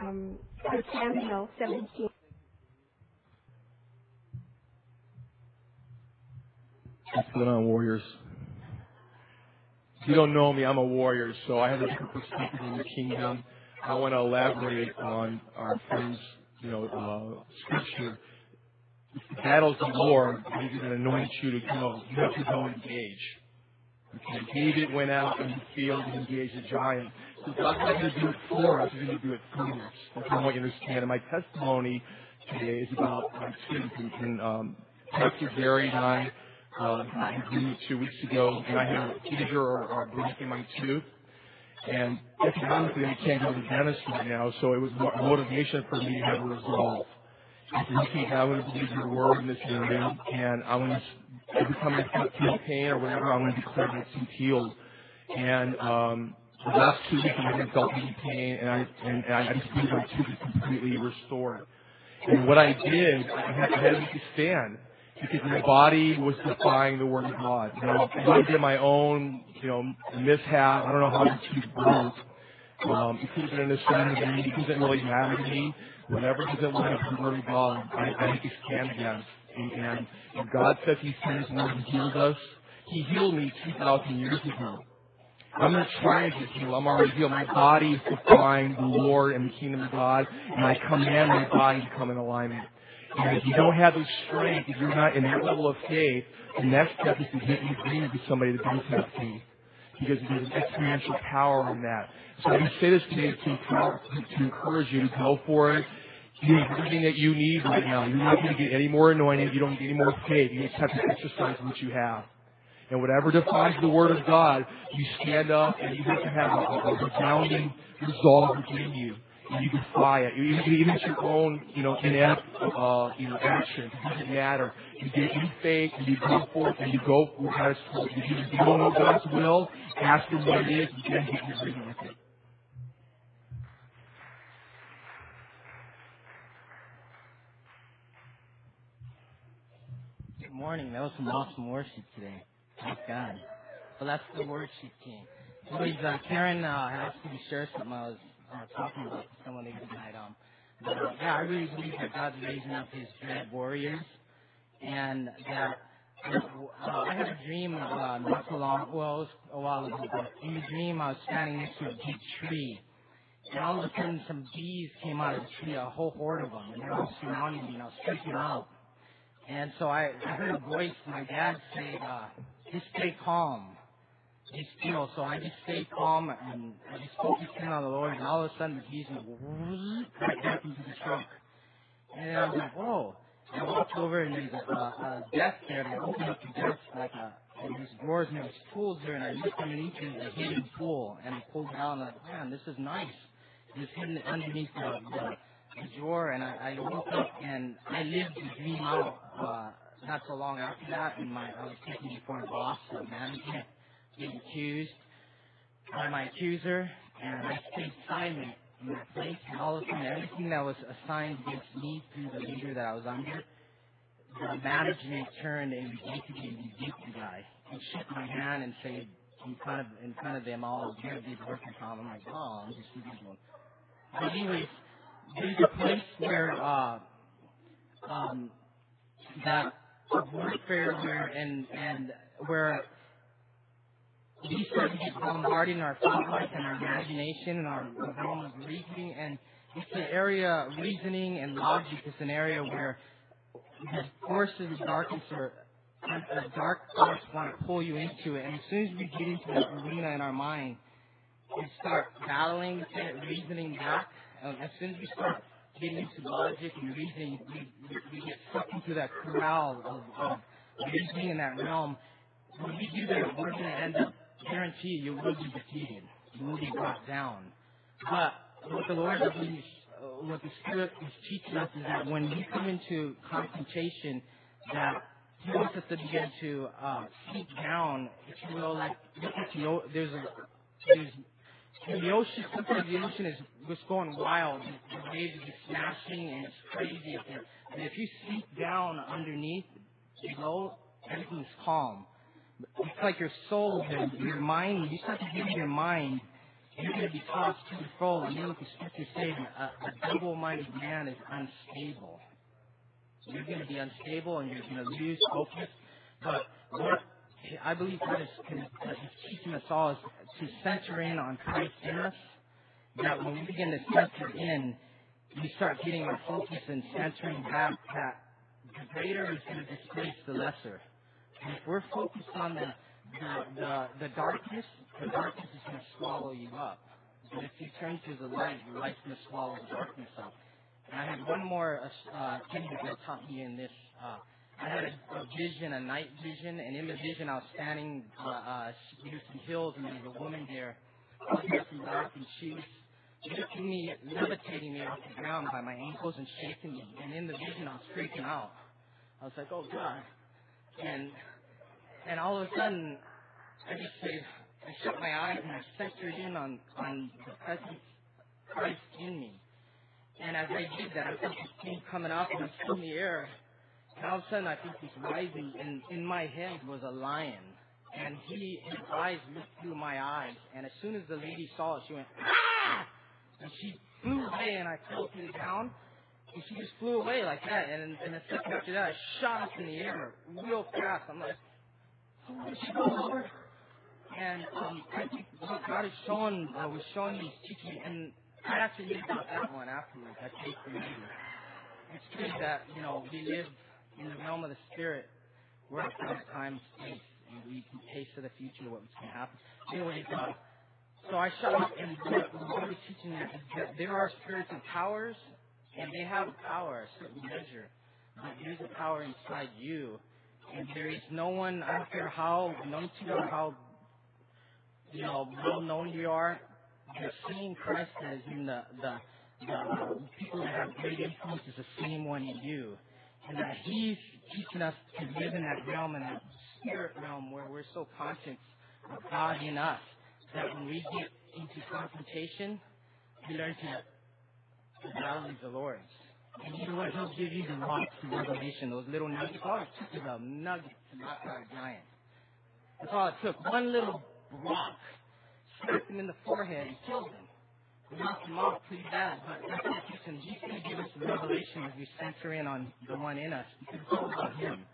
um, 1 Samuel 17. What's going on, Warriors? If you don't know me, I'm a warrior, so I have a different perspective in the kingdom. I want to elaborate on our friend's, you know, uh, scripture. The battle's the Lord. He's going to anoint you to go. You have to go engage. Okay. David went out in the field and engaged a giant. God's not going to do it for us. He's going to do it through us. That's what I want you to understand. And my testimony today is about my students. And um, Pastor Gary and I uh, agreed two weeks ago, and I had a seizure or, or a break in my tooth. And economically, I can't go to the dentist right now, so it was a motivation for me to have a resolve. I said, okay, I'm going to believe your word in this area, and I'm going to, every time I feel pain or whatever, I'm going to declare that it's healed. And um, the last two weeks, I haven't felt any pain, and I, and, I just believe my tooth is completely restored. And what I did, I had, to make a stand because my body was defying the word of God. You know, I did my own, you know, mishap. I don't know how to keep broke. Um, it could have been an me. It doesn't really matter to me. Whatever doesn't line up with the word of God, I, I make a stand against. And, and God says He sends word and heals us, He healed me 2,000 years ago. I'm not trying to heal. I'm already healed. My body is defying the Lord and the kingdom of God, and I command my body to come in alignment. And if you don't have the strength, if you're not in that level of faith, the next step is to get you agreement with somebody that does have faith. Because there's exponential power in that. So I say this today to, to encourage you to go for it. You need everything that you need right now. You're not going to get any more anointed. You don't get any more faith. You just have to exercise what you have. And whatever defines the Word of God, you stand up and you have to have a, resounding resolve within you and you defy it. Even, even your own, you know, inept, uh, you know, action, doesn't matter. You get in faith, and you go for it, and you go where God has you. If you don't know God's will, ask Him what it is, and then get your reading with it. Good morning. That was some awesome worship today. Thank God. Well, that's the worship team. Anyways, uh, Karen uh, asked me to share something I was uh, talking about someone the night. Um, but uh, yeah, I really believe that God's raising up His dread warriors, and that uh, I had a dream uh, not so long, well, it was a while ago, but in the dream I was standing next to a big tree, and all of a sudden some bees came out of the tree, a whole horde of them, and they were all surrounding me, and I was freaking out. And so I, I heard a voice, my dad say, uh, just stay calm be still. So I just stayed calm and I just focused in on the Lord, and all of a sudden the bees went right back into the trunk. And I was like, whoa. And I walked over and there's a, a desk there, and I opened up the desk like a, and there's drawers and there's tools there, and I looked underneath and there's a hidden tool, and I pulled down, and I'm like, man, this is nice. It's hidden underneath the, the, the drawer, and I, I woke up and I lived the dream out. Uh, not so long after that, and my I was taking before a boss, the management being accused by my accuser, and I stayed silent in that place. And all of a sudden, everything that was assigned against me through the leader that I was under, the management turned and me rebuked the guy and shook my hand and said in front of in front of them all, "You're a big working Tom." I'm like, "Oh, I'm just a one." But anyways, there's a place where uh, um, that warfare where and and where we start to get bombarded in our thought life and our imagination and our of reasoning. And it's an area, reasoning and logic is an area where the forces of darkness or the dark thoughts want to pull you into it. And as soon as we get into that arena in our mind and start battling with it, reasoning back, um, as soon as we start getting into logic and reasoning, we, we, get sucked into that corral of, of reasoning in that realm. When we do that, we're going to end up guarantee you, will be defeated. You will be brought down. But what the Lord is, what the Spirit is teaching us is that when we come into confrontation, that He wants us to begin to uh, seek down, if you will, like there's a there's in the ocean, sometimes the ocean is just going wild. The waves are smashing and it's crazy. And if you sink down underneath, below, everything's calm it's like your soul, your mind, you start to give your mind you're going to be tossed to and fro. And you look at Scripture saying a, a double-minded man is unstable. You're going to be unstable and you're going to lose focus. But what I believe God is, is teaching us all is to center in on Christ in us. That when we begin to center in, we start getting our focus and centering back that the greater is going to displace the lesser. And if we're focused on the the, the, the darkness, the darkness is going to swallow you up. But if you turn to the light, the light's going to swallow the darkness up. And I had one more uh, thing that God taught me in this. Uh, I had a, a vision, a night vision, and in the vision I was standing uh, uh, near some hills, and there was a woman there, in dark, and she was lifting me, levitating me off the ground by my ankles and shaking me. And in the vision I was freaking out. I was like, oh God. And and all of a sudden, I just said, I shut my eyes and I centered in on, on the presence of Christ in me. And as I did that, I felt this thing coming up and it's in the air. All of a sudden, I felt this rising, and in my head was a lion. And he, his eyes looked through my eyes. And as soon as the lady saw it, she went, ah! And she flew away, and I fell to the ground. And she just flew away like that. And, and a second after that, I shot up in the air real fast. I'm like, and um, I think what God is showing, uh, was showing me, teaching, and I actually knew about that one afterwards. I take the meeting. It's true that, you know, we live in the realm of the Spirit. We're outside of time space, and we can taste of the future what's going to happen. Anyway, so I shut up, and what God was teaching that there are spirits and powers, and they have power, a certain measure. But there's a power inside you and there is no one, I don't care how you or how, you know, well known you are, the same Christ is in the, the, the people that have great influence is the same one in you. And that He's teaching us to live in that realm, in that spirit realm where we're so conscious of God in us, that when we get into confrontation, we learn to value the Lord's. And you know what? He'll give you the rocks of revelation, those little nuggets. All it took is a nugget to knock out a giant. That's all it took. One little rock smacked him in the forehead and killed him. Him off pretty bad, but that's it takes. He's going to give us revelation as we center in on the one in us. It's all about him.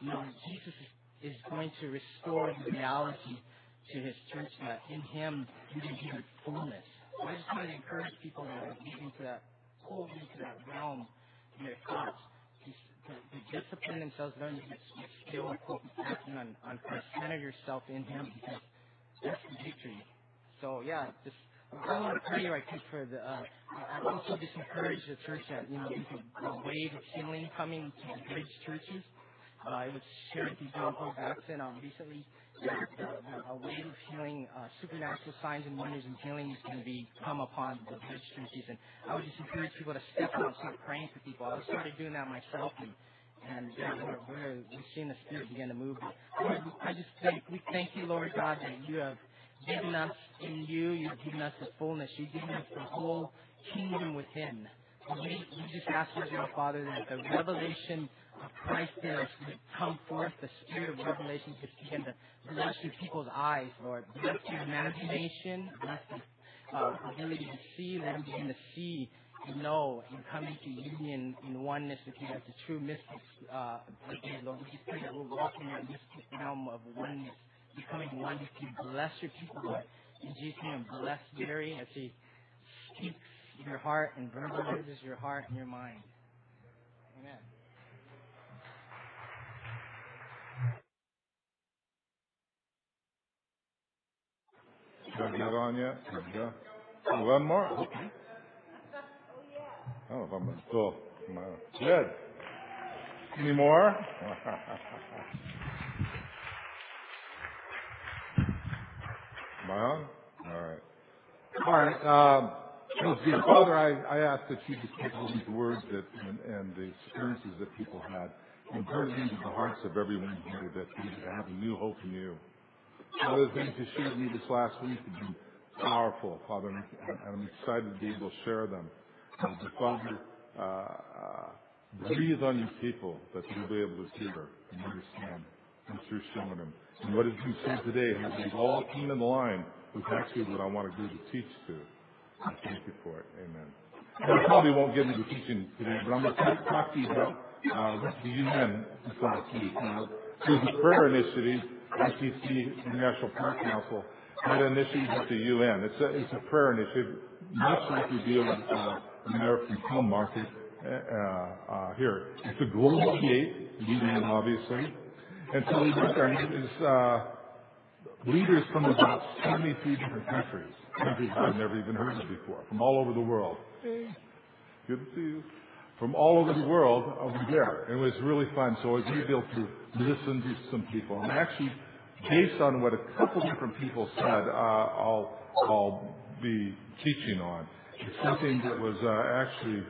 You know, Jesus is, going to restore the reality to his church that in him you can give fullness. So I just want to encourage people that are getting to that pulled into that realm in their thoughts to, to, discipline themselves, learn to get still and focus on, on Christ. Center yourself in Him because that's the victory. So, yeah, just I want to pray right quick for the. Uh, I also just encourage the church that you know there's a, wave of healing coming to the bridge churches. Uh, I was sharing with John Paul Jackson um, recently a wave of healing, uh, supernatural signs and wonders and healing is going to be come upon the Christian season. I would just encourage people to step out and start praying for people. I started doing that myself, and, and uh, we're, we're, we're seeing the Spirit begin to move. Lord, I just thank we thank you, Lord God, that you have given us in you. You've given us the fullness. You've given us the whole kingdom within. We, we just ask, Lord Father, that the revelation of Christ in us would come forth, the spirit of revelation just begin to bless your people's eyes, Lord. Bless your imagination, bless the uh, ability to see, let them begin to see and know and come into union in oneness with you as the true mystics. Uh, Lord, we just pray that we're walking in that mystic realm of oneness, becoming you. Bless your people, Lord. In Jesus' name, bless Gary as he speaks your heart and verbalizes your heart and your mind. Amen. You on yet? Go. Oh, one? Okay. Oh, if I'm still. Good. Any more? Am I on? All right. All right. Um, Father, I, ask that you just take all these words and, the experiences that people had and turn them into the hearts of everyone here that they have a new hope in you. Of the things you shared with me this last week has been powerful, Father, and I'm excited to be able to share them. And Father, uh, uh, breathe on your people that they'll be able to hear and understand what you're showing them. And what has been said today has been all in line was actually what I wanted you to teach to. I thank you for it. Amen. I probably won't get into teaching today, but I'm going to talk to you about uh, the UN this last week. Uh, there's a prayer initiative, ICC, International Prayer Council, had an initiative at the UN. It's a, it's a prayer initiative, much like we do in uh, American film market uh, uh, here. It's a global gate, UN obviously. And so we there, and it is uh, leaders from about 73 different countries, countries I've never even heard of before, from all over the world. Hey, good to see you. From all over the world over there. It was really fun. So I was able to listen to some people. And actually, based on what a couple different people said, uh, I'll, I'll be teaching on. It's something that was uh, actually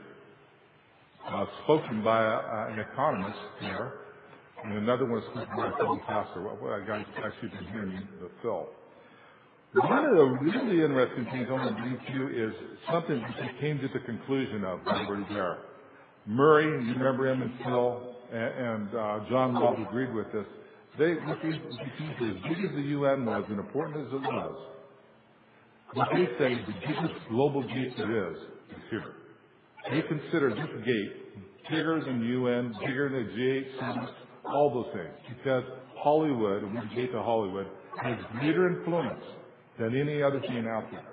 spoken by an economist here, and another one spoken by pastor. Well, well, I got actually been hearing the Phil. One of the really interesting things I want to bring to you is something that he came to the conclusion of when we were there. Murray, you remember him and Phil and, uh, John Love agreed with this. They, what as big as the UN was and important as it was, what they say the biggest global gate is here. They consider this gate bigger than UN, bigger than the G8 summits, all those things, because Hollywood, and we gate to Hollywood, has greater influence than any other thing out there.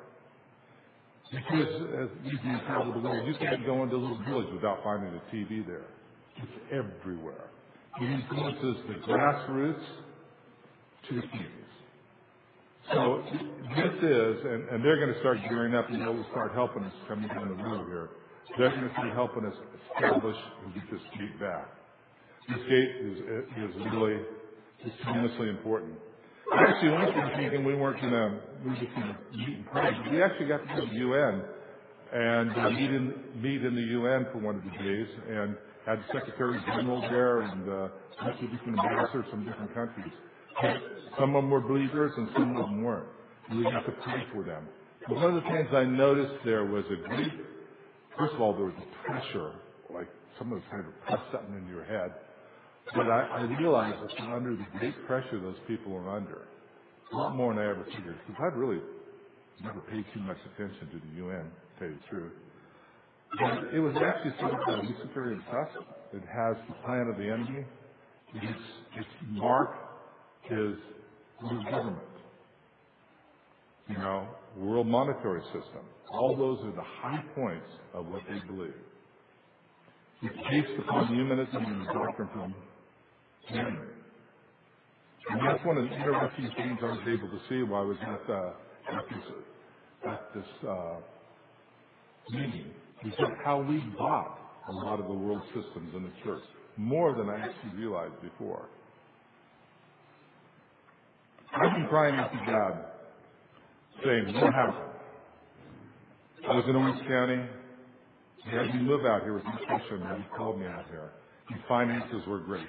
Because as you can travel the world, you can't go into a little village without finding a TV there. It's everywhere. It influences the grassroots to the communities. So this is, and, and they're going to start gearing up, and they'll start helping us coming down the road here. They're going to start helping us establish and get this gate back. This gate is, is really is tremendously important. Actually, one thing we weren't to meet and pray. We actually got to go to the UN and uh, meet in meet in the UN for one of the days, and had the Secretary General there and uh, bunch of different ambassadors from different countries. Some of them were believers and some of them weren't. We got to pray for them. One of the things I noticed there was a great, first of all, there was a pressure, like someone was trying to press something into your head. But I, realized that under the great pressure those people are under, a lot more than I ever figured, because I've really never paid too much attention to the UN, to tell you the truth. It was actually something called Luciferian Trust. It has the plan of the enemy. Its, its mark is world government. You know, world monetary system. All those are the high points of what they believe. It's based upon humanism and the doctrine from And that's one of the interesting things I was able to see while I was at, uh, this, uh, meeting is just how we bought a lot of the world systems in the church, more than I actually realized before. I've been crying out to God, saying, what happened? I was in Orange County. He had me move out here with my question, and he called me out here. His finances were great.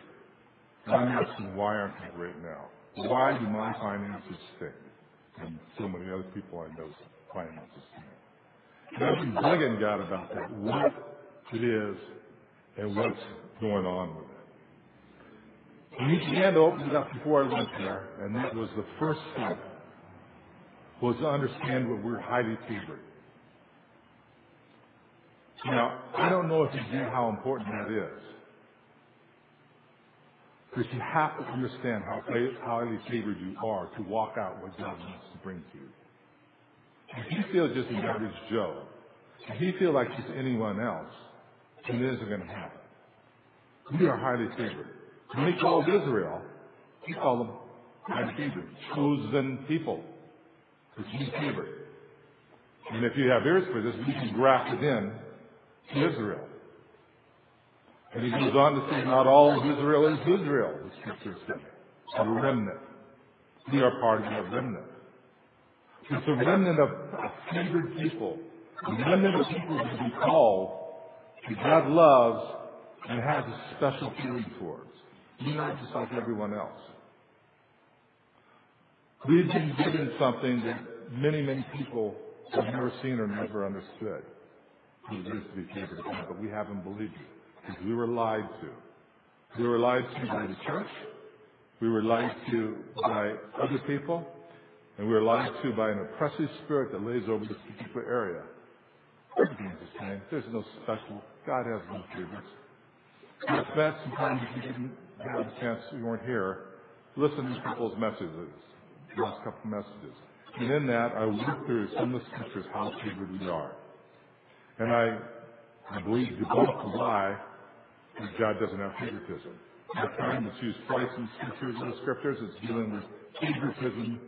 I'm asking, why aren't they great now? Why do my finances stink? And so many other people I know finances stink. And I've been bugging God about that, what it is and what's going on with it. And he began to open it up before I went there, and that was the first step, was to understand what we're highly favored. Now, I don't know if you get how important that is. Because you have to understand how highly favored you are to walk out what God wants to bring to you. If you feel just an average Joe, if you feel like just anyone else, then it isn't going to happen. We are highly favored. When he called Israel, he called them highly favored, chosen people. Because he's favored. And if you have ears for this, you can graft it in to Israel. And he goes on to say, not all of Israel is Israel, the scriptures say. A remnant. We are part of the remnant. It's a remnant of a favored people. A remnant of people to be called that God loves and has a special feeling towards. You're not just like everyone else. We've been given something that many, many people have never seen or never understood. It is to be favored but we haven't believed it because we were lied to. We were lied to by the church. We were lied to by other people. And we were lied to by an oppressive spirit that lays over this particular area. Everything's the same. There's no special. God has no favorites. Spent some time if you didn't have a chance, you weren't here, listen to people's messages, last couple of messages. And in that, I went through some of the scriptures, how favored we are. And I, I believe debunk the lie God doesn't have favoritism. At times it's used twice in scriptures in the scriptures. It's dealing with favoritism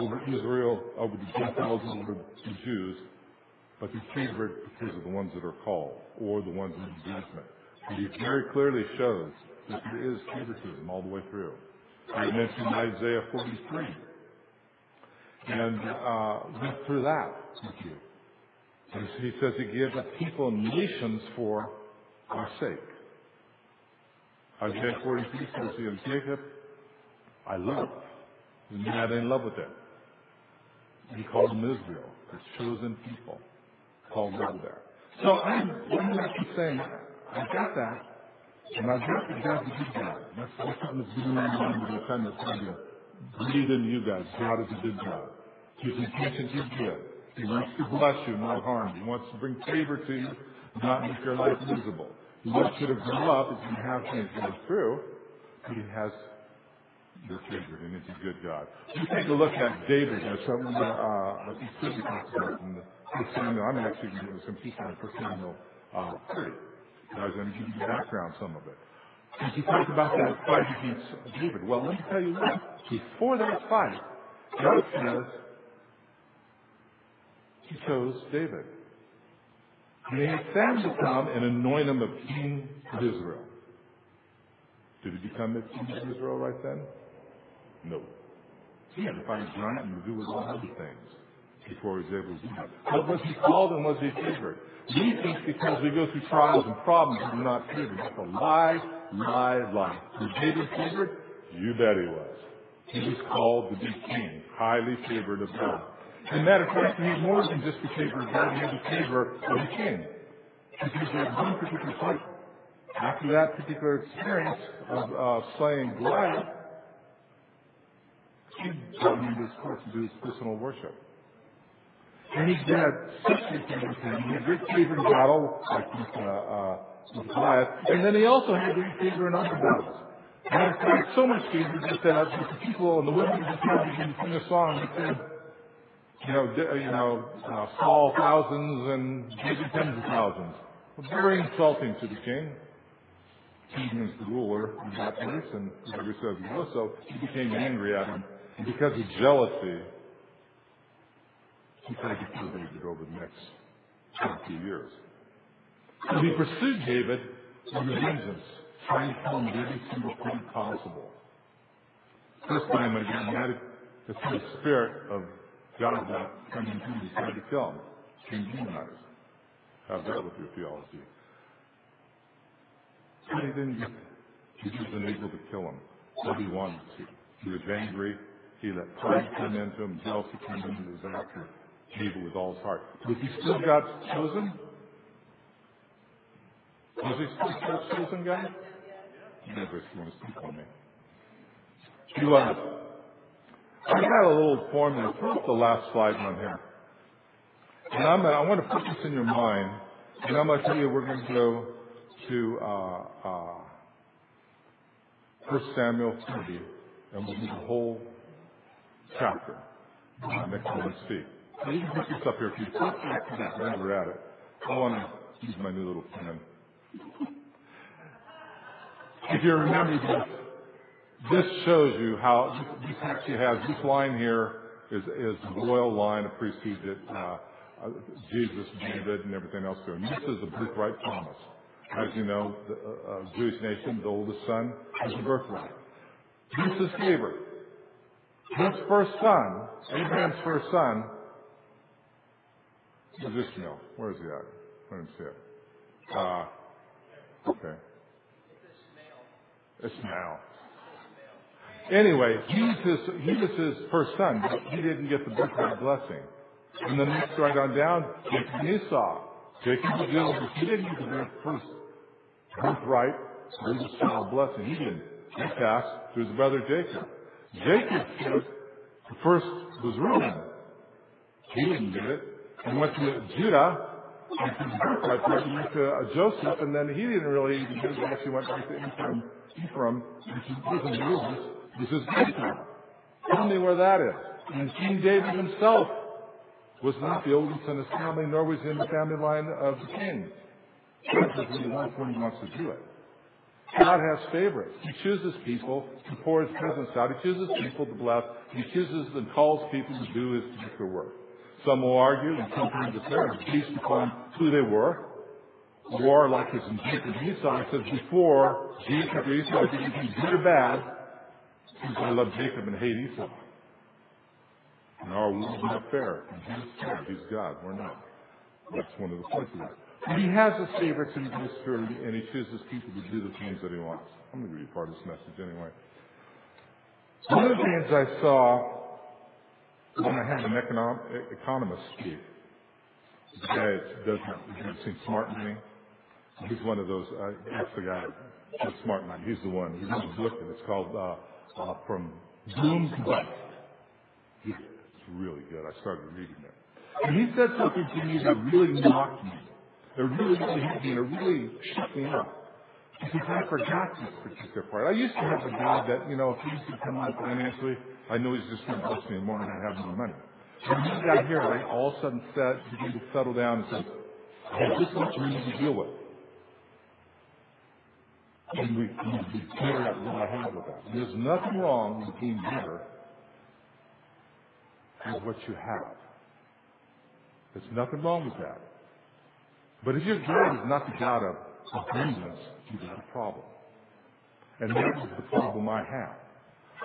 over Israel, over the Gentiles, over the Jews. But he's favored because of the ones that are called or the ones in judgment. And he very clearly shows that there is favoritism all the way through. I mentioned Isaiah 43 and uh, went through that with you. And he says he gives a people nations for our sake. Isaiah 43 says here, Jacob, I love. And not in love with them. He called them Israel, the chosen people, called love there. So I'm, I'm not saying, I got that, and I've got the God that you got. That's, that's something that's been in my mind the time that's trying to breathe into you guys. God is a good God. His intentions are good. He wants to bless you, not harm. He wants to bring favor to you, not make your life miserable. Wants you to grow up as you have things go through, but he has your favorite, and it's a good God. You take a look at David, something that uh, he could talks about in the First Samuel. I'm actually going to do some teaching on First Samuel uh, 3. I was going to give you the background, some of it. And he talked about that fight against David. Well, let me tell you what. Before that fight, God says he chose David. And he had Samuel come and anoint him of king of Israel. Did he become the king of Israel right then? No. He had to find a giant and do all other things before he was able to do that. But was he called and was he favored? We think because we go through trials and problems we're not favored. That's a lie, lie, lie. Was David favored? You bet he was. He was called to be king, highly favored of God. A matter of fact, he more than just the favor of God, he had the favor of the king. Because he had one particular fight. After that particular experience of uh, slaying Goliath, he brought him to his court to do his personal worship. And he did such a thing. He had great favor in battle, like with, uh, uh, with Goliath. And then he also had great favor in other battles. And in fact, so much favor just that the people and the women the town to sing a song that said, you know, you know, uh, Saul thousands and maybe tens of thousands. Very insulting to the king. King is the ruler of that place, and whatever he says he was, so he became angry at him. And because of jealousy, he tried to kill David over the next 20 years. So he pursued David with vengeance, trying to kill him at every single point possible. First time when he at the spirit of To kill him, King demonized. Have with your theology. But he didn't get He wasn't able to kill him, but he wanted to. He was angry. He let pride come into him, jealousy come into his after David with all his heart. Was he still God's chosen? Was he still God's chosen guy? Never you want to speak on me. He was. I got a little formula. Put up the last slide on here. And gonna, I want to put this in your mind, and I'm to tell you we're going to go to uh, uh, 1 Samuel 30, and we'll do the whole chapter uh, next time we speak. You can put this up here if you back while we're at it. I want to use my new little pen. If you remember this, this shows you how this actually has this line here is is the royal line of priesthood that uh, uh, Jesus, David, and everything else doing. This is a birthright promise. As you know, the uh, Jewish nation, the oldest son, has a birthright. This is favor. His first son, Abraham's first son, was Ishmael. Where is he at? Let me see it. Okay. Ishmael. Anyway, was his, he was his first son, but he didn't get the birthright blessing. And then next right on down, Jacob and Esau. Jacob was he didn't get the first birthright, child blessing. He didn't. He passed to his brother Jacob. Jacob the first was Reuben. He didn't get it. And went to Judah, the birthright went to Joseph, and then he didn't really. He actually went back to Ephraim, Ephraim, wasn't Reuben, this is Ephraim. Tell me where that is. And King David himself was not the oldest in his family, nor was he in the family line of the king. Because he wants when he wants to do it. God has favorites. He chooses people to pour his presence out. He chooses people to bless. He chooses and calls people to do his particular work. Some will argue, and sometimes it's there, based upon who they were. Or, like it's in Jacob Esau, says before Jacob Esau did anything good or bad, because I love Jacob and hate Esau. And our world's not fair. And he's fair. He's God. We're not. That's one of the points of it. But he has his favorites and he goes and he chooses people to do the things that he wants. I'm going to you part of this message anyway. One of the things I saw when I had an econom- economist speak, the guy that does have seen Smart Money. He's one of those, uh, that's the guy, that's Smart Money. He's the one. He's the book and it's called, uh, Uh, from Boom to. Yeah, it's really good. I started reading it. And he said something to me that really knocked me. It really, really hit me. It really shook me up. Because I forgot this particular part. I used to have a God that, you know, if things could come out financially, I know he's just going to bless me the moment I have more money. When he got here, I all of a sudden said, began to settle down and said, I have this much money to deal with. And we, we clear out what I have with that. There's nothing wrong with being better with what you have. There's nothing wrong with that. But if your God is not the God of abundance, you've got a problem. And that is the problem I have.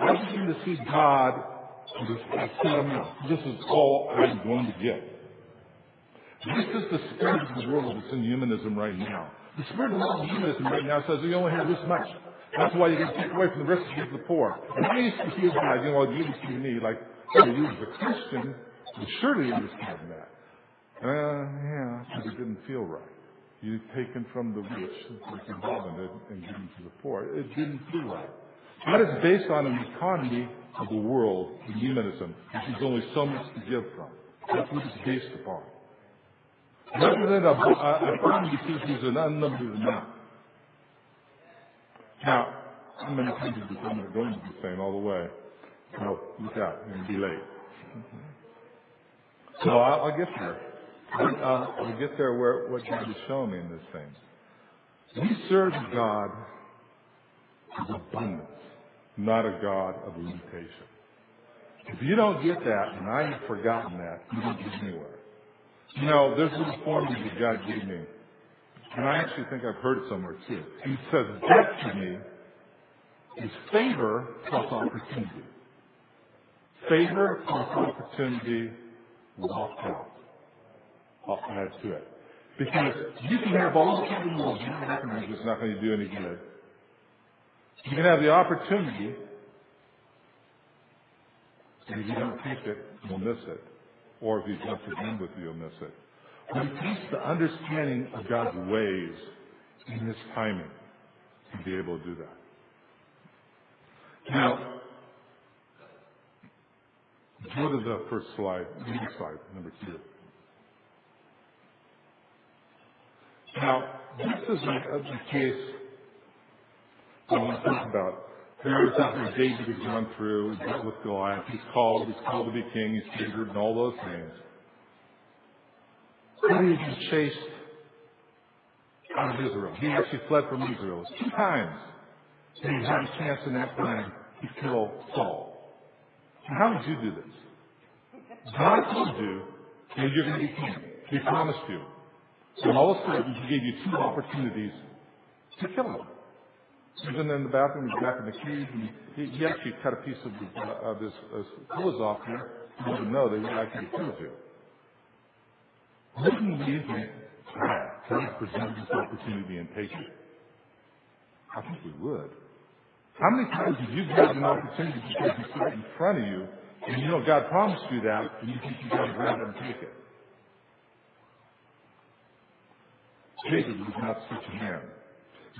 I begin to see God as This is all I'm going to get. This is the spirit of the world that's in humanism right now. The spirit of humanism right now says you only have this much. That's why you to take away from the rest to give the poor. And I used to feel bad, you know, you used to me like, oh, you as a Christian would surely understand that. Uh, yeah, but it didn't feel right. You've taken from the rich, in and given to the poor. It didn't feel right. That is based on an economy of the world humanism, which is only so much to give from. That's what it's based upon. Than a, a, a economy which is uh, an unlimited amount. Now, I'm going to tell you I'm going to be saying all the way. No, look out, and be late. So I'll, I'll get there. I'll, I'll get there where what God is showing me in this thing. We serve God of abundance not a God of limitation. If you don't get that, and I have forgotten that, you don't get anywhere. You know, there's a formula that God gave me, and I actually think I've heard it somewhere too. He says, death to me is favor plus opportunity. Favor plus opportunity walk out. I'll add to it. Because you can have all the people in the world, it's not going to do any good. You can have the opportunity, and if you don't take it, you'll miss it. Or if you jump in with you, you'll miss it. But it takes the understanding of God's ways in His timing to be able to do that. Now, go to the first slide, next slide, number two. Now, this is a case I want to talk about. Remember something David has gone through, dealt with Goliath. He's called, he's called to be king, he's favored, and all those things. But he was chased out of Israel. He actually fled from Israel two times. And he had a chance in that time to kill Saul. how did you do this? God told you that you're going to be king. He promised you. And all of a sudden, he gave you two opportunities to kill him. He was in the bathroom, he was back in the cave, and he, actually cut a piece of, uh, of his, clothes off here. He didn't know they actually killed you. Wouldn't you think, ah, can I present this opportunity and take it? I think we would. How many times have you gotten an opportunity because it's right in front of you, and you know God promised you that, and you think you got to grab it and take it? David was not such a man.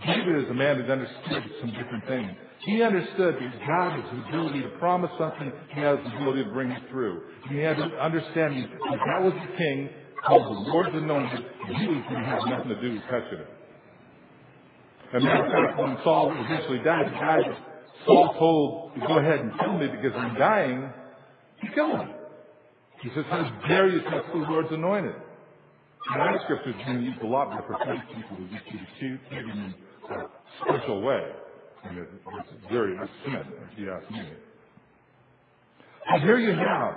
David is a man that understood some different things. He understood that God has the ability to promise something, He has the ability to bring it through. He had an understanding that that was the king called the Lord's anointed, he was going to have nothing to do with touching it. And fact, when Saul eventually died, guy Saul told to go ahead and kill me because I'm dying, he killed him. He says, how dare you touch the Lord's anointed? That is being used a lot by prophetic people who just to him in a special way. And it's very sin, if you ask me. And here you have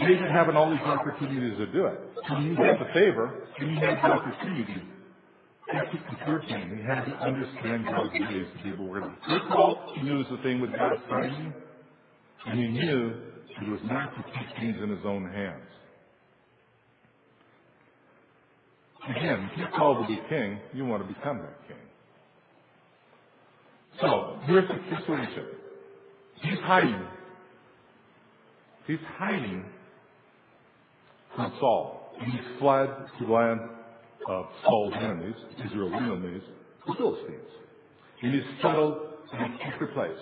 David having all these opportunities to do it. So you have the favor, and you have the opportunity. That's. He had to understand God's ways. People were going to. First of all, he knew it the thing with God's timing, and he knew he was not to keep things in his own hands. Again, if you're called to be king, you want to become that king. So, here's the situation. He's hiding. He's hiding from Saul. He's fled to the land of Saul's enemies, Israel's enemies, the Philistines. And he's settled in a secret place.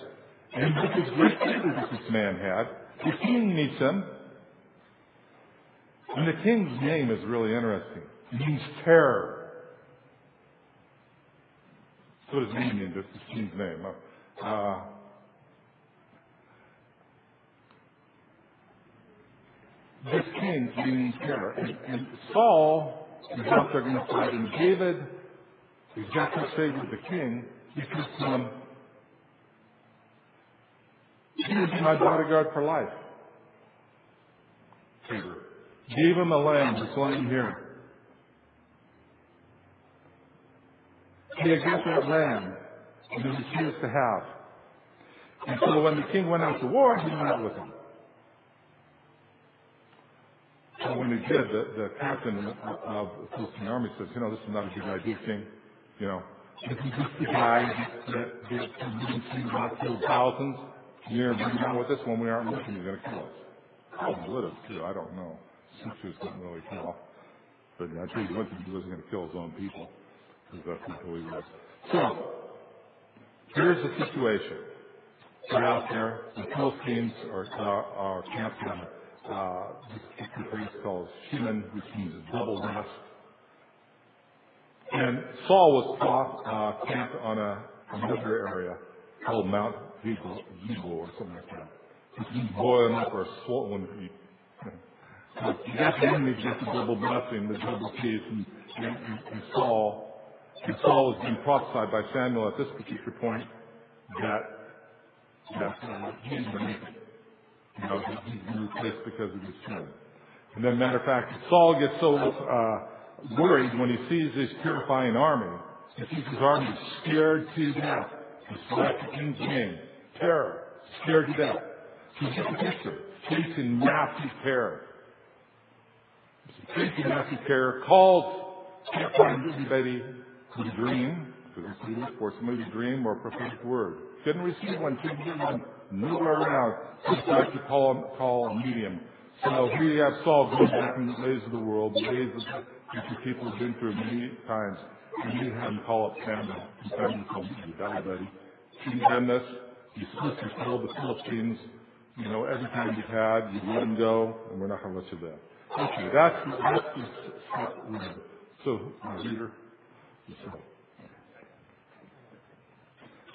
And this great favor that this man had, the king meets him. And the king's name is really interesting. Means terror. His name means. That's the king's name. Uh, this king means terror. And, and Saul is out there going to fight. And David is got to say with the king, he says to him, he is my bodyguard for life. Peter. Gave him a lamb that's lying here. He had got that lamb and he refused to have. And so when the king went out to war, he went out with him. So when he did, the, the captain of the Philistine army says, you know, this is not a good idea, king. You know, this is just the guy that, that, that about killed thousands. You're going to bring with us when we aren't looking, you're going to kill us. Probably would have, too. I don't know. Scriptures don't really tell. But I one thing, he wasn't going to kill his own people. Who he was. So, here's the situation. They're out there. The Philistines are, are, are camped in uh, this place called Shunem, which means double rest. And Saul was uh, camped on a, another area called Mount Eagle, or something like that. Which means boiling up or swollen. So you got the enemy, you the double blessing, the double peace, and Saul and Saul has been prophesied by Samuel at this particular point that that uh, he's going you know, he's been replaced because of his sin. And then, matter of fact, Saul gets so uh, worried when he sees this purifying army. He sees his army scared to death. He's the king's name. Terror. Scared to death. So you get the picture. Facing massive terror. Facing massive terror. Calls, can't find anybody with a dream, for somebody's dream or prophetic word. Couldn't receive one, couldn't get one, nowhere around. Just like to call, call a medium. So here you have Saul going back in the ways of the world, the ways of the people have been through many times. And you have him call up Samuel. And Samuel told him, you die, buddy. You've done this. You told the Philistines, you know, every time you've had, you let him go, and we're not going to let you live. Okay, that's, that's the, so, reader,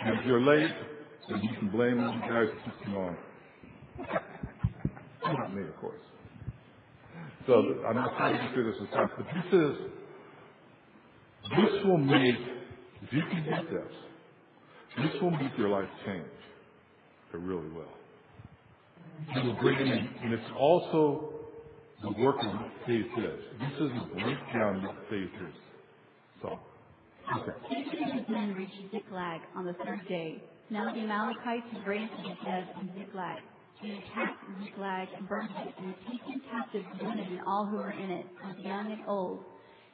if you're late, then you can blame the guys who keep on. Not me, of course. So I'm not trying to get through this as fast, but this is, this will make, if you can get this, this will make your life change. It really will. It will bring in, and it's also the work of faith is. This is a breakdown of what faith is. And his men reached Ziklag on the third day. Now the Amalekites had raised dead in Ziklag. They attacked Ziklag and burned it, and taken captive women and all who were in it, both young and old.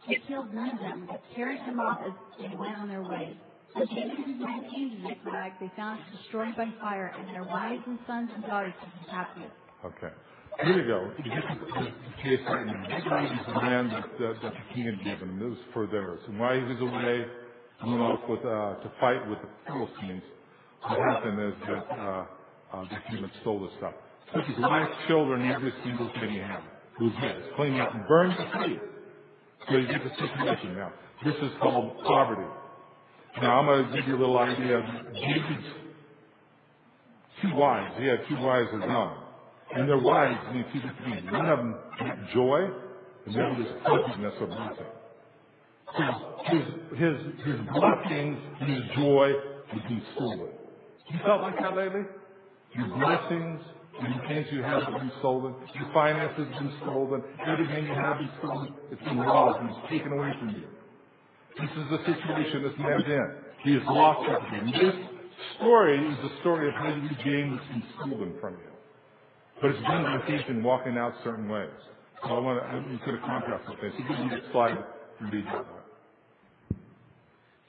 They killed none of them, but carried them off as they went on their way. When David and his men came to Ziklag, they found it destroyed by fire, and their wives and sons and daughters taken captive. Okay. Here you go. You the, the case right now. Is the land that, the king had given. It was for theirs. And while he was away, went off with, uh, to fight with the Philistines, what happened is that uh, uh, the demon stole the stuff. Took his wife, children, every single thing he had. It was his. Cleaned out and burned the city. So you get the situation now. This is called poverty. Now I'm going to give you a little idea of David's two wives. He had two wives as young. And their wives need two different things. One of them had joy, and the other was fuzziness of blessing. His, his, his blessings and his joy was being stolen. You felt like that lately? Your blessings and the things you have have been stolen. Your finances have been stolen. Everything you have been stolen. It's been and it's taken away from you. This is the situation this man's in. He has lost everything. This story is the story of how you regain what's been stolen from you. But it's been it's vindication walking out certain ways. So I want to, going to contrast with this. You can the slide and read that one.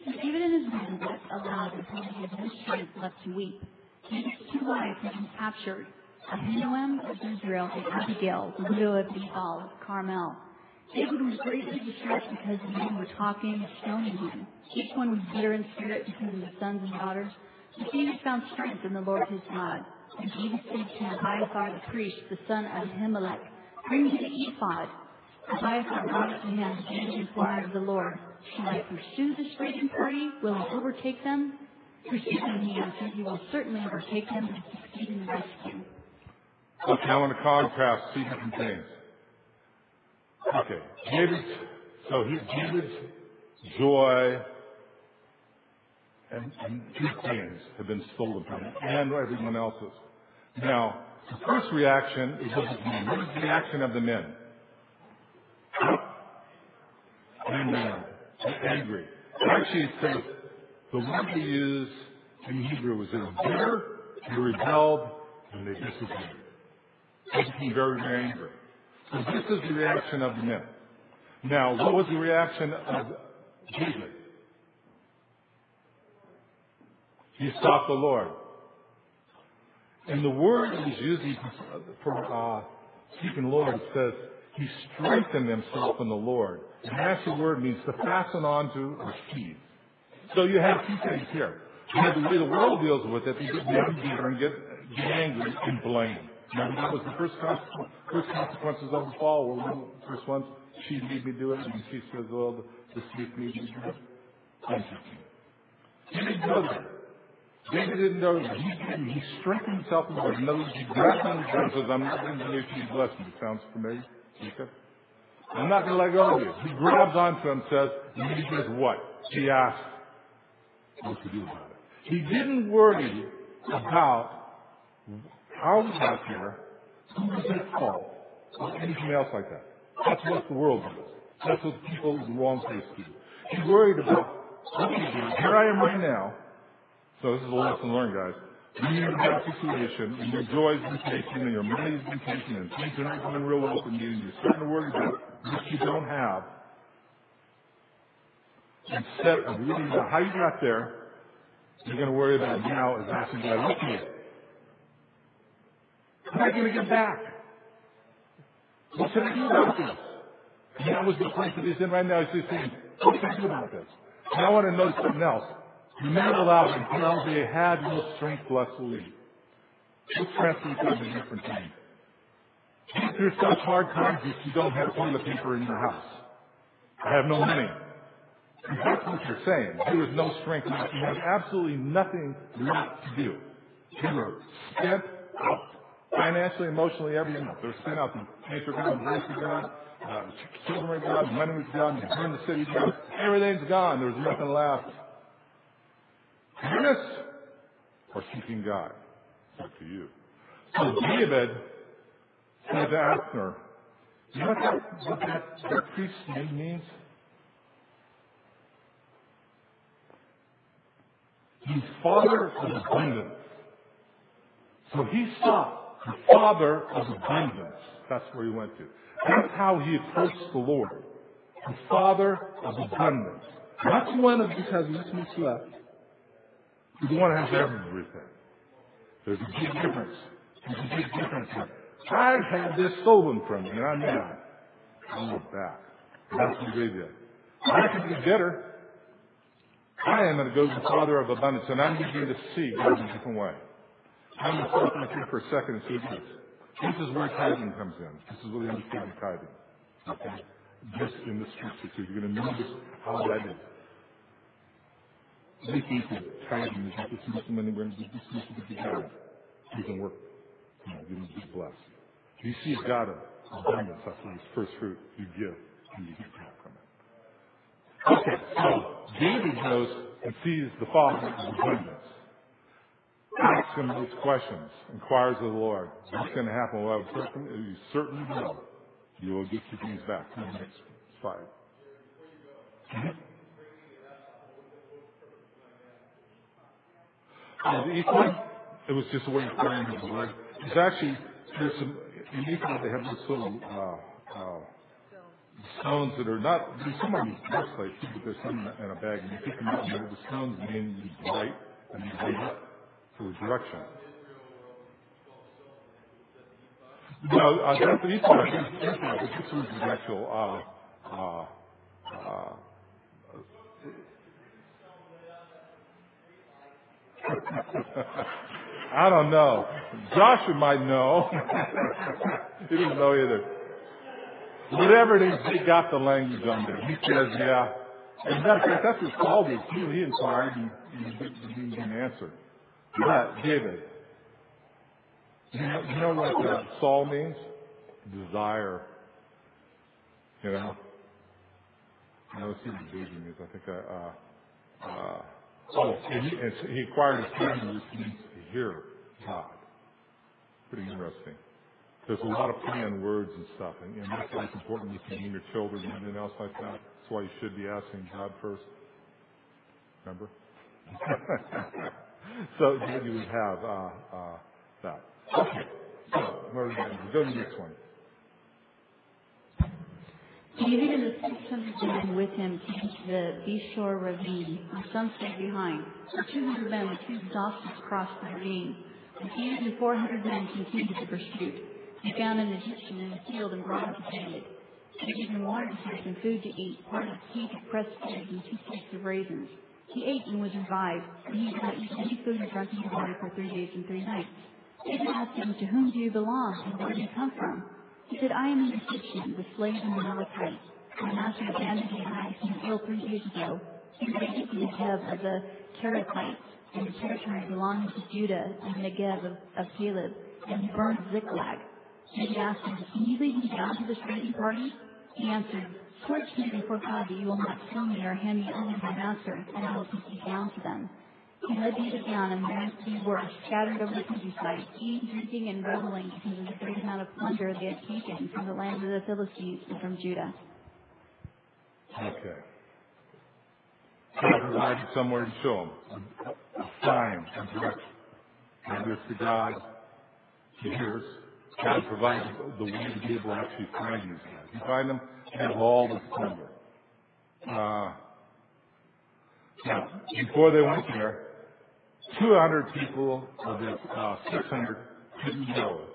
David and his men wept aloud until he had no strength left to weep. David's two wives had been captured, Ahinoam of Jezreel and Abigail, the widow of Nabal of Carmel. David was greatly distressed because the men were talking and stoning him. Each one was bitter in spirit because of his sons and daughters. But David found strength in the Lord his God. And David said to Abiathar the priest, the son of Ahimelech, Bring me the ephod. Abiathar brought it to him, and David inquired of the Lord, Shall I pursue this raiding party? Will I overtake them? Pursue them, he answered. You will certainly overtake them and succeed in the rescue. Okay, I want to contrast two different things. Okay, David's, so he, David's joy and, and his things have been stolen from him and everyone else's. Now, the first reaction is. What is the reaction of the men? Amen. Angry. Actually, it says the word they use in Hebrew is they were bitter, they rebelled, and they disagreed. They became very, very angry. So this is the reaction of the men. Now, what was the reaction of David? He sought the Lord. And the word is used for uh, seeking the Lord says he strengthened himself in the Lord. And that's the word means to fasten onto or sheathe. So you have two things here. You have the way the world deals with it, they get bitter and get, get angry and blame. Remember that was the first, consequence, first consequences of the fall. Were the first ones. She made me do it, and she says, "Well, the snake made me do it." He didn't know that. David didn't know that. He didn't. He strengthened himself in the words, he grabbed on ground and says, "I'm not going to give you blessing." Sounds familiar, Jacob? I'm not going to let go of you. He grabs onto him and says, and he says what? He asks what to do about it. He didn't worry about how we got here, who was at fault, or anything else like that. That's what the world does. That's what people in the wrong place do. He's worried about do. Here I am right now. So this is a lesson learned, guys. Bad situation, and your joy's been taken, and your money's been taken, and things are not going real well for you, and you're starting to worry about what you don't have, instead of reading about how you got there, you're going to worry about now is asking God, look at How am I going to get back? What should I do about this? And that was the place that he's in right now. He's just saying, what should I do about this? And I want to know something else. The men allowed until they had no strength left to leave. Let's translate that into different things. There's such hard times if you don't have toilet paper in your house. I have no money. That's what you're saying. There is no strength left. You have absolutely nothing left to do. You are spent out. Financially, emotionally, everything else. They're spent out. The cancer gone, the uh, children are gone, money was gone, you the city down. Everything's gone. There's nothing left. Goodness or seeking God? It's up to you. So David said to Abner, you know what that, what that, that priest's name means? He's father of abundance. So he sought the father of abundance. That's where he went to. That's how he approached the Lord. The father of abundance. Not the one of just has this much left. The one that has everything. There's a big difference. There's a big difference here. I had this stolen from me, and I'm mad. I want back. That's what they did. I can be bitter. I am going to go to the Father of abundance, and I'm beginning to see God in a different way. I'm going to stop right here for a second and see this. This is where tithing comes in. This is where the understanding of tithing. Okay? This in the scripture, so you're going to notice how that is. That tithing is not dismissed money, we're going to to God. It doesn't work. You know, you need to be blessed. You see God of abundance, that's his first fruit you give, and you get back from it. Okay, so David goes and sees the Father of abundance. Asks him these questions, inquires of the Lord. What's going to happen? Well, you certainly know you will get your things back. The next slide. And one, it was just a way of the Lord. It's actually, there's some, in Ephraim they have this little, uh, uh, stones that are not, there's some on the website too, but there's some in a bag, and you pick them up, and the stones mean you light, and you light up for the direction. No, uh, that's the Ephraim. This was the actual, uh, uh, uh, I don't know. Joshua might know. he doesn't know either. Whatever it is, he got the language on there. He says, yeah. And fact, that's what Saul did too. He inquired and he didn't an answer. But David, you know, you know what uh, Saul means? Desire. You know? I it's even David means. I think I, uh, uh, and he, and he acquired a hearing which means to hear God. Pretty interesting. There's a lot of play on words and stuff, and, that's why it's important you your children and anything else like that. That's why you should be asking God first. Remember? so you would have uh, uh, that. Okay. So where are we going? Go to the next one. 600 men with him to the Besor ravine, and some stayed behind. The 200 men with two exhausted crossed the ravine. The and 400 men continued the pursuit. They found an Egyptian in a field and brought him to David. They gave him water to drink and food to eat, part of cake of pressed figs and two cakes of raisins. He ate and was revived, and he did not eat any food or drink any water for three days and three nights. David asked him, To whom do you belong, and where do you come from? He said, I am an Egyptian, the slave of the Amalekite. My master abandoned me and I came ill three years ago. He raised the Negev of the Kerethites and the territory belonging to Judah and the Negev of, of Caleb, and he burned Ziklag. And he asked him, Can you lead me down to this raiding party? He answered, Swear to me before God that you will not kill me or hand me over to my master, and I will take you down to them. He led David down, and they were, scattered over the countryside, eating, drinking, and reveling because of the great amount of plunder they had taken from the land of the Philistines and from Judah. Okay. God provided somewhere to show them. A sign, a direction. And this to God, He hears. God provides the way to be able to actually find these guys. You find them, and have all the plunder. Uh, now, before they went there, 200 people of the uh, 600 couldn't go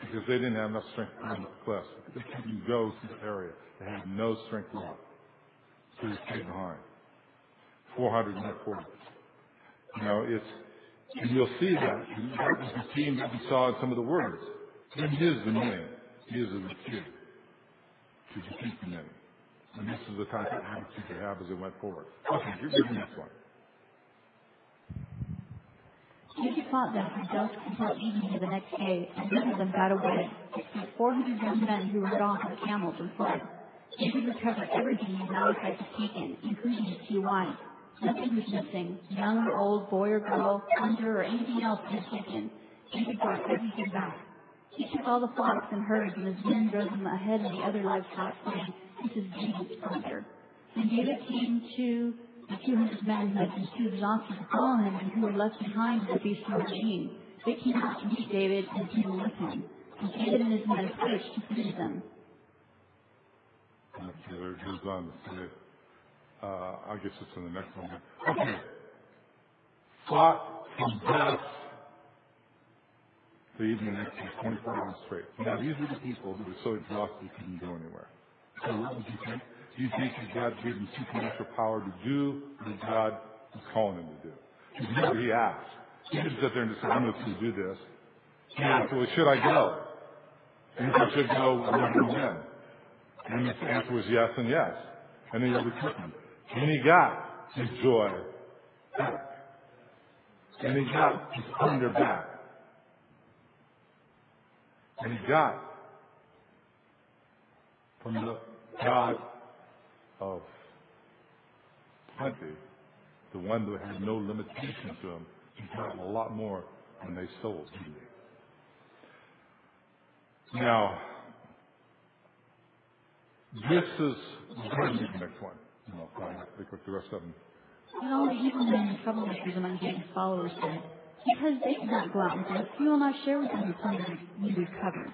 because they didn't have enough strength to the cliffs. They couldn't go to the area. They had no strength left. So they stayed behind. 400 and 40. You know, it's, and you'll see that. That was the theme that we saw in some of the words. He is the name. He is the kid to defeat the name. And this is the type of attitude they have as they went forward. Okay, here's the next one. David fought them from dusk until evening of the next day, and none of them got away, except 400 young men who rode off on camels and fled. David recovered everything the Amalekites had taken, including his two wives. Nothing was missing, young or old, boy or girl, plunder, or anything else he had taken. David brought everything back. He took all the flocks and herds, and his men drove them ahead of the other livestock, saying, This is David's plunder. When David came to the 200 men who had been too to follow him and who were left behind in the beast of machine, they came out to meet David and came with him. And David and his men approached to greet them. Okay, there it goes on to say, uh, I guess it's in the next one. Okay. Fought from death to even next 24 hours straight. Now, these are the people who were so exhausted they couldn't go anywhere. So what would you think? You think that God gave them supernatural power to do what God was calling him to do. He did what he asked. He didn't sit there and say, I'm going to do this. He asked, well, should I go? And if I should go, I'm going to win. And the answer was yes and yes. And he overtook him. And he got his joy back. And he got his thunder back. And he got from the God of plenty, the one that had no limitation to him, he got a lot more than they sold? Now, this is the next one. And I'll find the rest of them. And all the evil men and troublemakers among David's followers said, Because they did not go out with us, we will not share with them the plunder we recovered.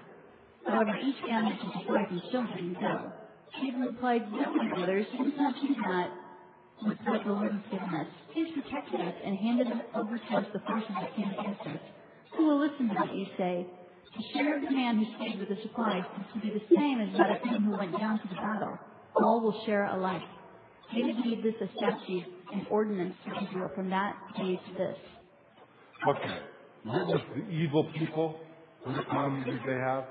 However, each family took his wife and children and go. David replied, No, brothers, we did not do that with what the Lord has given us. He has protected us and handed us over to us the forces that came against us. Who will listen to what you say? The share of the man who stayed with the supplies is to be the same as that of him who went down to the battle. All will share alike. David made this a statute and ordinance for Israel from that day to this. Okay. What was the evil people? Um, what economy did they have?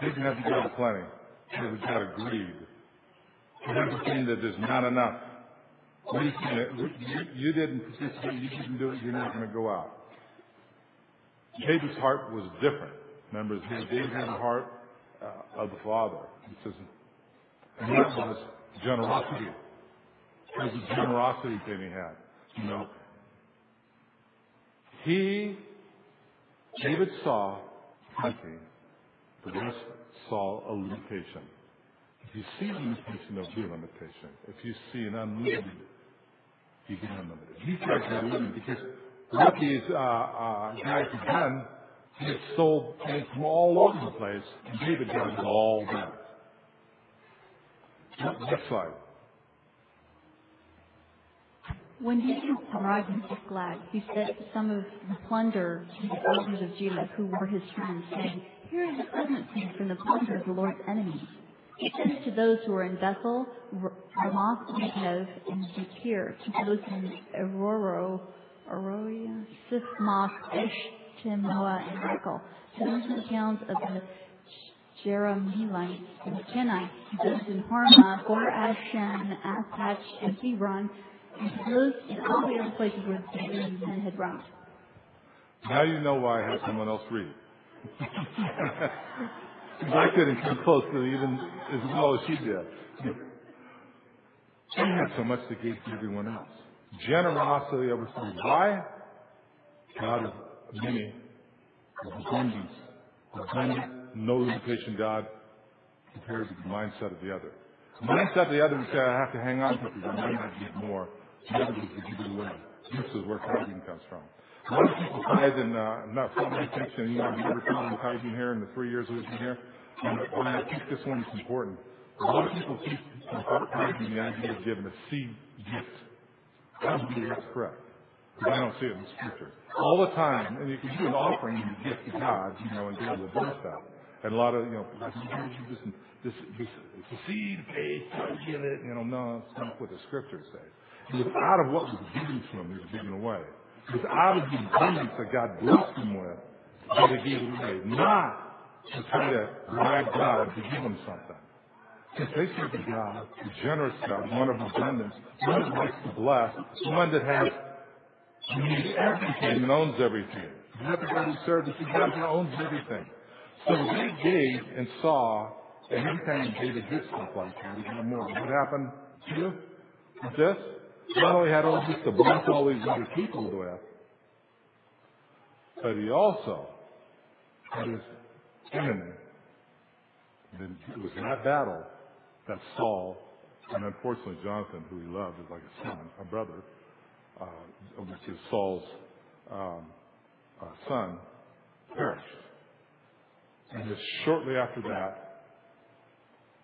They didn't have to go to plenty. They was got of greed. They had the thing that there's not enough. We, you, you didn't participate, you didn't do it, you're not going to go out. David's heart was different. Remember, David had the heart uh, of the Father. He says, and that was generosity. It was a generosity thing he had. You know, he, David saw plenty, the rest saw a limitation. If you see a limitation, there'll be a limitation. If you see an unlimited, you get unlimited. He tried to unlimited because what uh, uh, guys have done, he had sold things from all over the place, and David got it all back. Next slide. When David arrived in Ziklag, he sent some of the plunder to the elders of Judah who were his friends, saying, Here is a present to from the plunder of the Lord's enemies. He it to those who were in Bethel, Ramoth, Negev, and Zakir, to those in Aroro, Aroia, Siphmoth, Eshtemoa, and Michael, to those in the towns of the Jerahmeelites and Kenites, to those in Hormah, Bor Ashan, Athach, and Hebron, and to those in all the other places where David and men had roamed. Now you know why I had someone else read. I couldn't come close to even as well as she did. She had so much to give to everyone else. Generosity overflowed. Why? God is many, abundance, abundant, no limitation God compared to the mindset of the other. The mindset of the other would say, I have to hang on to it because I might not get more. The other would give it away. This is where tithing comes from. Of people tithe uh, not from my attention. You know, I've never tithing here in the three years we've been here. I think this one is important. A lot of people keep tithing the idea of giving a seed gift. I don't believe that's correct. Because I don't see it in the scripture. All the time, and you can do an offering and gift to God, you know, and God will bless that. And a lot of, you know, this, this, this, it's a seed, faith, give it. You know, no, it's not what the scriptures say. It out of what was given to him, he was given away. Was out of the abundance that God blessed him with that he gave it away. Not to try to bribe God to give him something. Because they serve God, a generous God, one of abundance, one that likes to bless, one that has needs everything and owns everything. That the God who serves? It's the God who owns everything. So they gave and saw, and every time David did stuff like that, he got more. What happened to you with this? Not only had all this to bless all these other people with, but he also had his enemy. And it was in that battle that Saul, and unfortunately Jonathan, who he loved, is like a son, a brother, uh, which is Saul's um, uh, son, perished. And just shortly after that,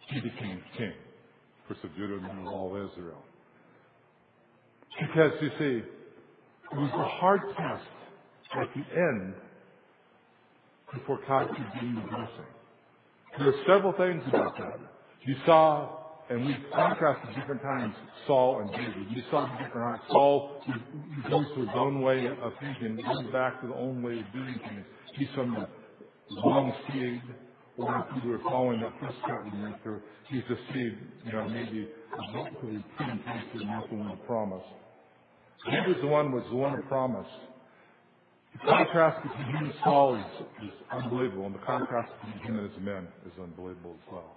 he became king, Judah of all Israel. Because you see, it was a hard test at the end before God could give the blessing. There are several things about that. You saw and we contrasted different times Saul and David. You saw the different hearts. Saul goes to his own way of thinking, goes back to the own way of doing things. He's from the long seed, or if you were following that first cut we he's a seed, you know, maybe hopefully pretty tasted, not the one promise. David's the one was the one of promised. The contrast between him and Saul is, is unbelievable, and the contrast between him and his men is unbelievable as well.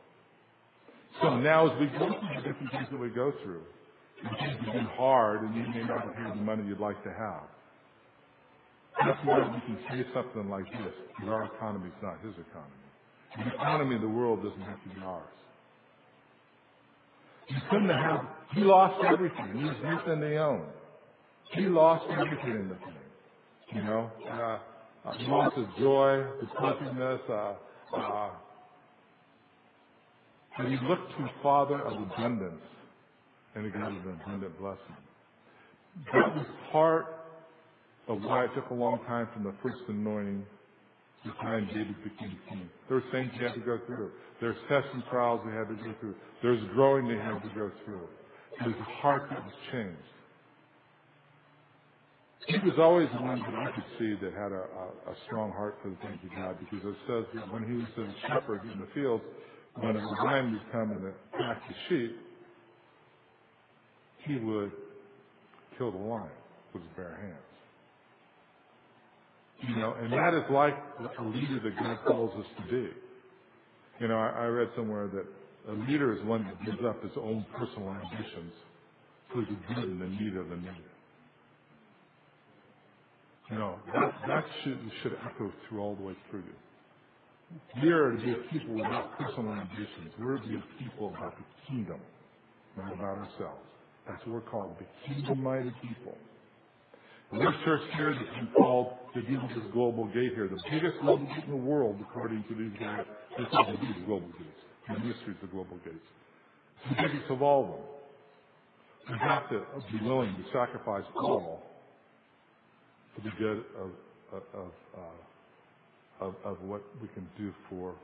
So now as we go through the different things that we go through, things have been hard and you may not have the money you'd like to have. That's why we can say something like this, our economy is not his economy. The economy of the world doesn't have to be ours. He couldn't have, he lost everything. He was nothing they owned. He lost everything in the thing. You know, uh, uh, he lost his joy, his pleasantness, uh, uh, and he looked to the Father of abundance, and he got an abundant blessing. That was part of why it took a long time from the first anointing to the time David became king. There were things he had to go through. There's tests and trials he had to go through. There's growing he had to go through. A heart was changed. He was always the one that I could see that had a, strong heart for the things of God because it says that when he was a shepherd in the fields, when a lion would come and attack the sheep, he would kill the lion with his bare hands. You know, and that is like a leader that God calls us to be. You know, I, I read somewhere that a leader is one that gives up his own personal ambitions for the good and the need of the need. Know, that, that should, should echo through all the way through you. We are to a people without personal ambitions. We're to a people about the kingdom, not about ourselves. That's what we're called, the kingdom-minded people. This church here has been called the Jesus Global Gate here, the biggest global gate in the world, according to these guys. They're called the Global Gates. The ministry is the global gates. The biggest of all of them. We have to be willing to sacrifice all for the good of, uh, of, of what we can do for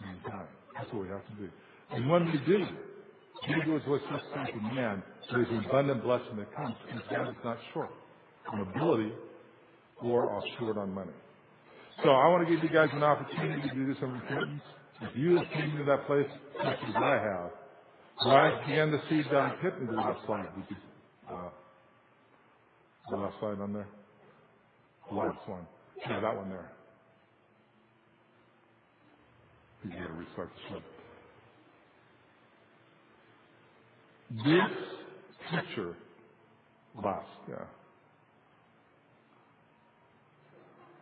mankind. That's what we have to do. And when we do, Jesus was just like a man. There's an abundant blessing that comes because God is not short on ability or are short on money. So I want to give you guys an opportunity to do some repentance. If you have came to that place, such as I have, where I began to see God hit me the last slide, uh, the last slide on there. Last one. Yeah, that one there. You got to restart the show. This picture last, yeah.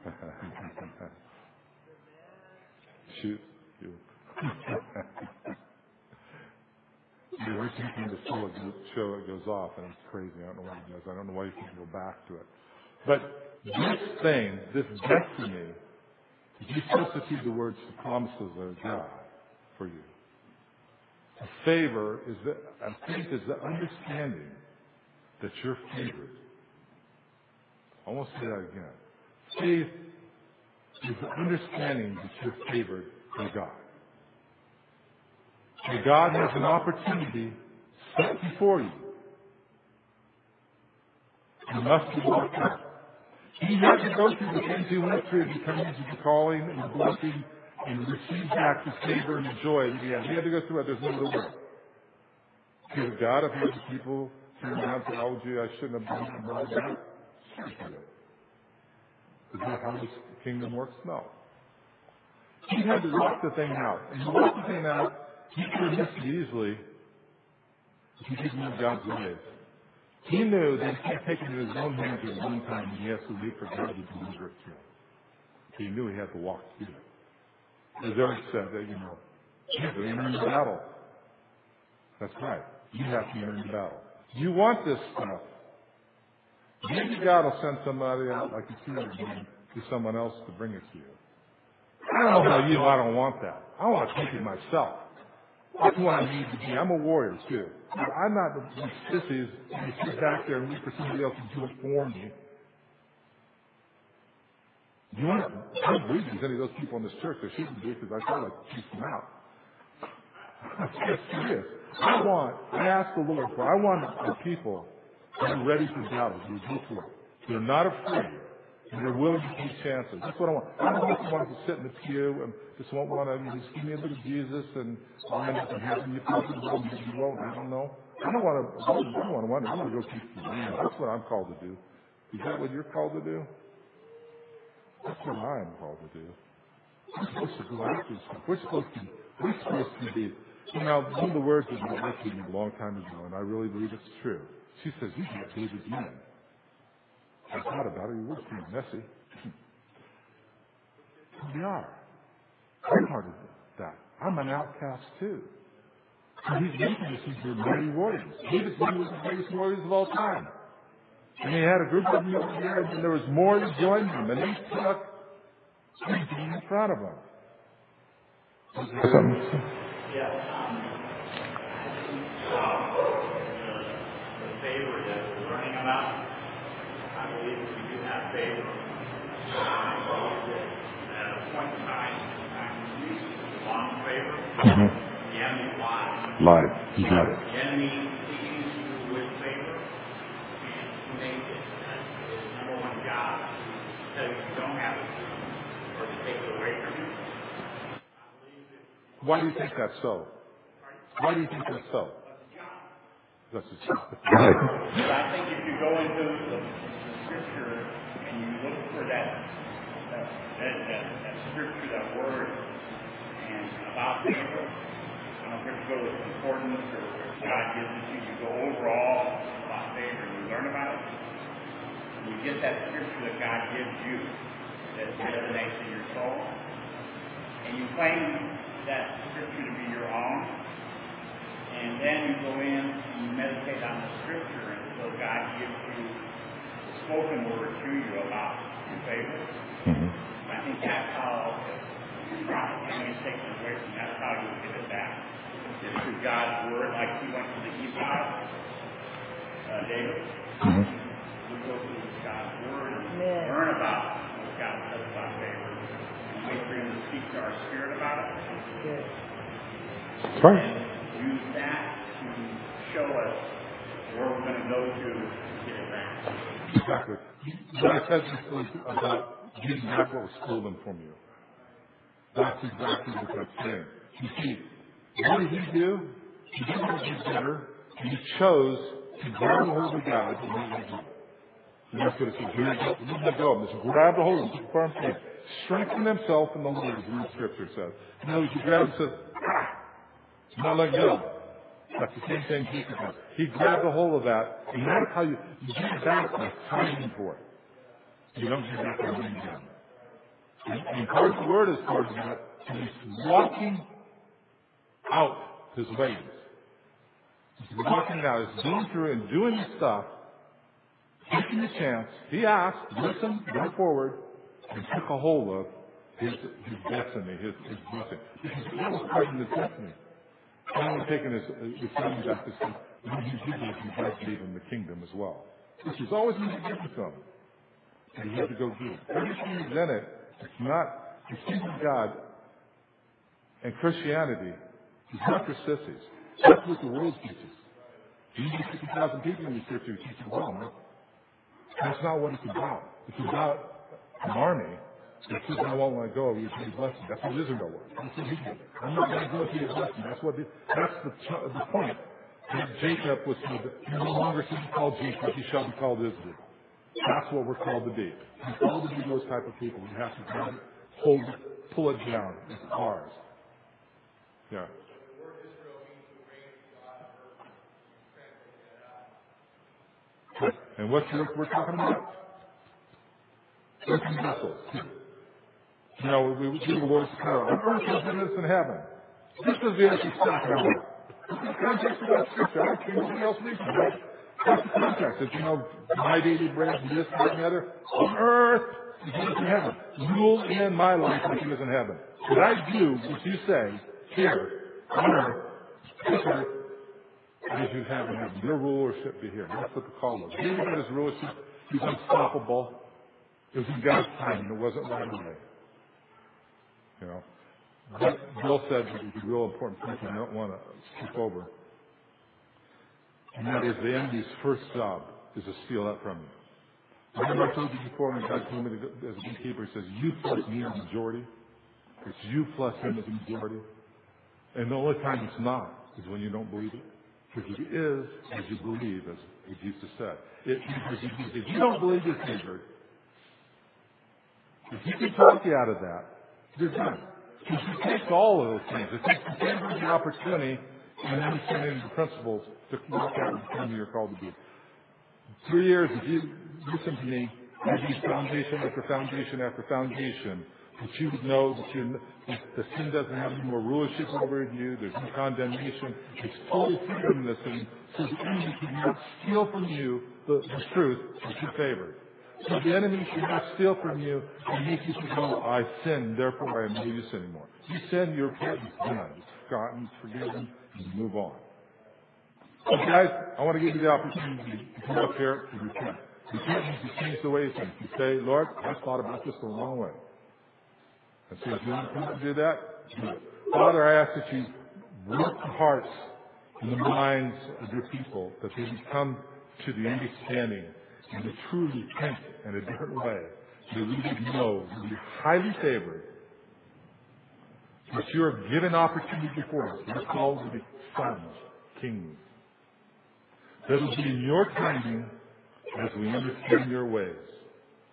Shoot you. you every time the show, show it goes off and it's crazy. I don't know why it does. I don't know why you can't go back to it. But this thing, this destiny, if you substitute the words the promises of God for you, favor is the, a faith is the understanding that you're favored. I want to say that again. Faith is the understanding that you're favored by God. And God has an opportunity set before you. You must be walked. He had to go through the things he went through to come into the calling and the blessing and receive back the favor and the joy that he had. He had to go through it. There's no other way. Because God, if had the people turn around and I shouldn't have done that. Is that how this kingdom works? No. He had to walk the thing out. And he walked the thing out. He could have missed it easily he didn't know God's ways. He knew that he can't take it in his own hands at one time and he has to wait for God to deliver it to him. He knew he had to walk through it. As Eric said, that, you know, you have to enter the battle. That's right. You have to enter the battle. You want this stuff. Maybe God will send somebody out like a tutor to someone else to bring it to you. I don't know about you, I don't want that. I want to take it myself. That's what I need to be. I'm a warrior too. I'm not the sissies who sit back there and wait for somebody else to do it for me. You want I don't believe there's any of those people in this church. There shouldn't be because I feel like keep them out. I'm serious. I want, I ask the Lord for, I want a people that are ready for battle, who go for it. They're not afraid. And they're willing to take chances. That's what I want. I don't want to sit in the pew and just won't want to just give me a little Jesus and I'll end up in heaven. You probably will, maybe you won't. I don't know. I don't want to. I don't want to wonder. I want to go teach the land. That's what I'm called to do. Is that what you're called to do? That's what I'm called to do. We're supposed to go after stuff. We're supposed to. We're supposed to be. You know, one of the words that my wife gave a long time ago, and I really believe it's true. She says, "You got David's men." I thought about it. It was pretty messy. we are. I'm part of that. I'm an outcast too. And he's making us into mighty warriors. David's one of the greatest warriors of all time. And he had a group of them over there, and there was more that joined him, and they took everything in front of them. Something. Yeah. Um, I think um, the, the favor that we're learning about, Mm-hmm. I believe we do have favor. I at a point in time, time we want favor. The enemy lies. You got it. The enemy sees you with favor and to make it his number one job you you don't have it or to take it away from you. I believe that Why do you think that's so? Why do you think that's so? That's just But I think if you go into the scripture and you look for that, that, that, that, that scripture, that word, and about favor, I don't care if you go to concordance or God gives it to you, you go overall about favor and you learn about it, and you get that scripture that God gives you that resonates in your soul, and you claim that scripture to be your own, and then you go in and you meditate on the scripture until God gives you spoken word to you about your favor. Mhm. I think that's how the prophet enemy is taken away from. That's how you get it back. It's through God's word, like he went to the ephod, uh, David. Mhm. We go through God's word and learn about what God says about favor, and wait for him to speak to our spirit about it Right. and use that to show us where we're going to go to get it back. Exactly. What said this was about getting back what was stolen from you. That's exactly what that's saying. You see, what did he do? He didn't want to get better. He chose to grab the hold of God and do it. And that's what it says. Here, let me go. Just grab the hold of it. Firm. Strengthen himself in the Lord, as the scripture says. No, he grabs and says, ah, not let go. That's the same thing Jesus does. He grabbed a hold of that, and that's how you, you get back by fighting for it. You don't get back by laying down. And, and the word is part of that, and he's walking out his ways. He's walking out, he's going through and doing the stuff, taking the chance. He asked, listen, go forward, and took a hold of his, his destiny, his, his blessing. Because that was part of his destiny. Finally taking his, his son back to when he did this, he God gave him the kingdom as well. Which was always to be given to him. And he had to go do it. Everything is in it. It's not, the kingdom of God and Christianity is not for sissies. That's what the world teaches. You need 50,000 people in the church who teach the. That's not what it's about. It's about an army that says, I won't let go you to your blessing. That's what Israel was. He did. I'm not going to go to your blessing. That's what, the, that's the, the point. That Jacob was told, you no longer shall be called Jacob, he shall be called Israel. That's what we're called to be. We're called to be those type of people. We have to grab it, hold pull it down. It's ours. Yeah. And what's what we're talking about? Earthen vessels. You know, we we do the Lord's Prayer. On earth oh, as it is in heaven. This is the to talking about. The context of that scripture. I don't care anything else reads it, right? That's the context. It's, you know, my daily bread, this, that, and the other. On earth as it is in heaven. Rule in my life like it is in heaven. What I do, what you say, here, on earth, this earth, as you have in heaven. Your rulership be here. That's what the call was. David had his rulership. He was unstoppable. It was in God's time. It wasn't right away. You know. But Bill said a real important point I don't want to skip over. And that is the enemy's first job is to steal that from you. Remember I told you before when God told me to as a gatekeeper, he says, you plus me are majority. It's you plus him is the majority. And the only time it's not is when you don't believe it. Because it is as you believe, as Jesus said. It, if you don't believe this, neighbor, if you can talk you out of that, done. Because it takes all of those things. It takes the favor the opportunity and the principles to work out and become who you're called to be. Three years, if you listen to me, I use foundation after foundation after foundation that you would know that you, the sin doesn't have any more rulership over you. There's no condemnation. It's total freedom in this thing. So the enemy cannot steal from you the, the truth that you favor. So the enemy cannot steal from you and make you think, oh, I sinned, therefore I am no use anymore. You sin, your it's done. It's forgotten, it's forgiven, and you move on. So guys, I want to give you the opportunity to come up here and repent. Repent means to change the way you think. You say, Lord, I thought about this the wrong way. And so if you want to do that, do it. Father, I ask that you work the hearts and the minds of your people, that they come to the understanding and to truly think in a different way, that we would know that we are highly favored, that you have given opportunity before us. We're called to be sons, kings. That will be in your timing as we understand your ways.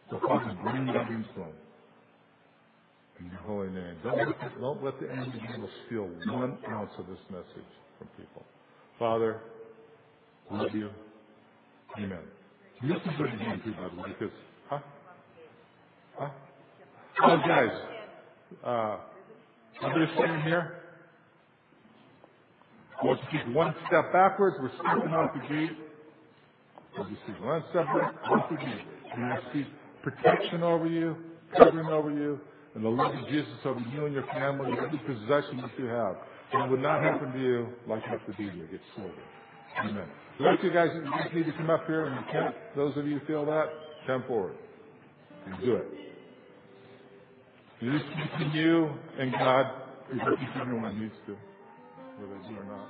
So Father, bring that influence in your holy name. Don't let, don't let the enemy be able to steal one ounce of this message from people. Father, love you. Amen. To it again, too, by the because, huh? Huh? Oh, guys, uh, standing here? I want you to take one step backwards. We're stepping off the gate. We'll just take one step off the gate. And I speak protection over you, covering over you, and the love of Jesus over you and your family, every possession that you have. And it would not happen to you like it to be you. Get slower. Amen. The rest you guys just need to come up here and you. Those of you who feel that, come forward and do it. This between you and God. Is between everyone needs to, whether you or not.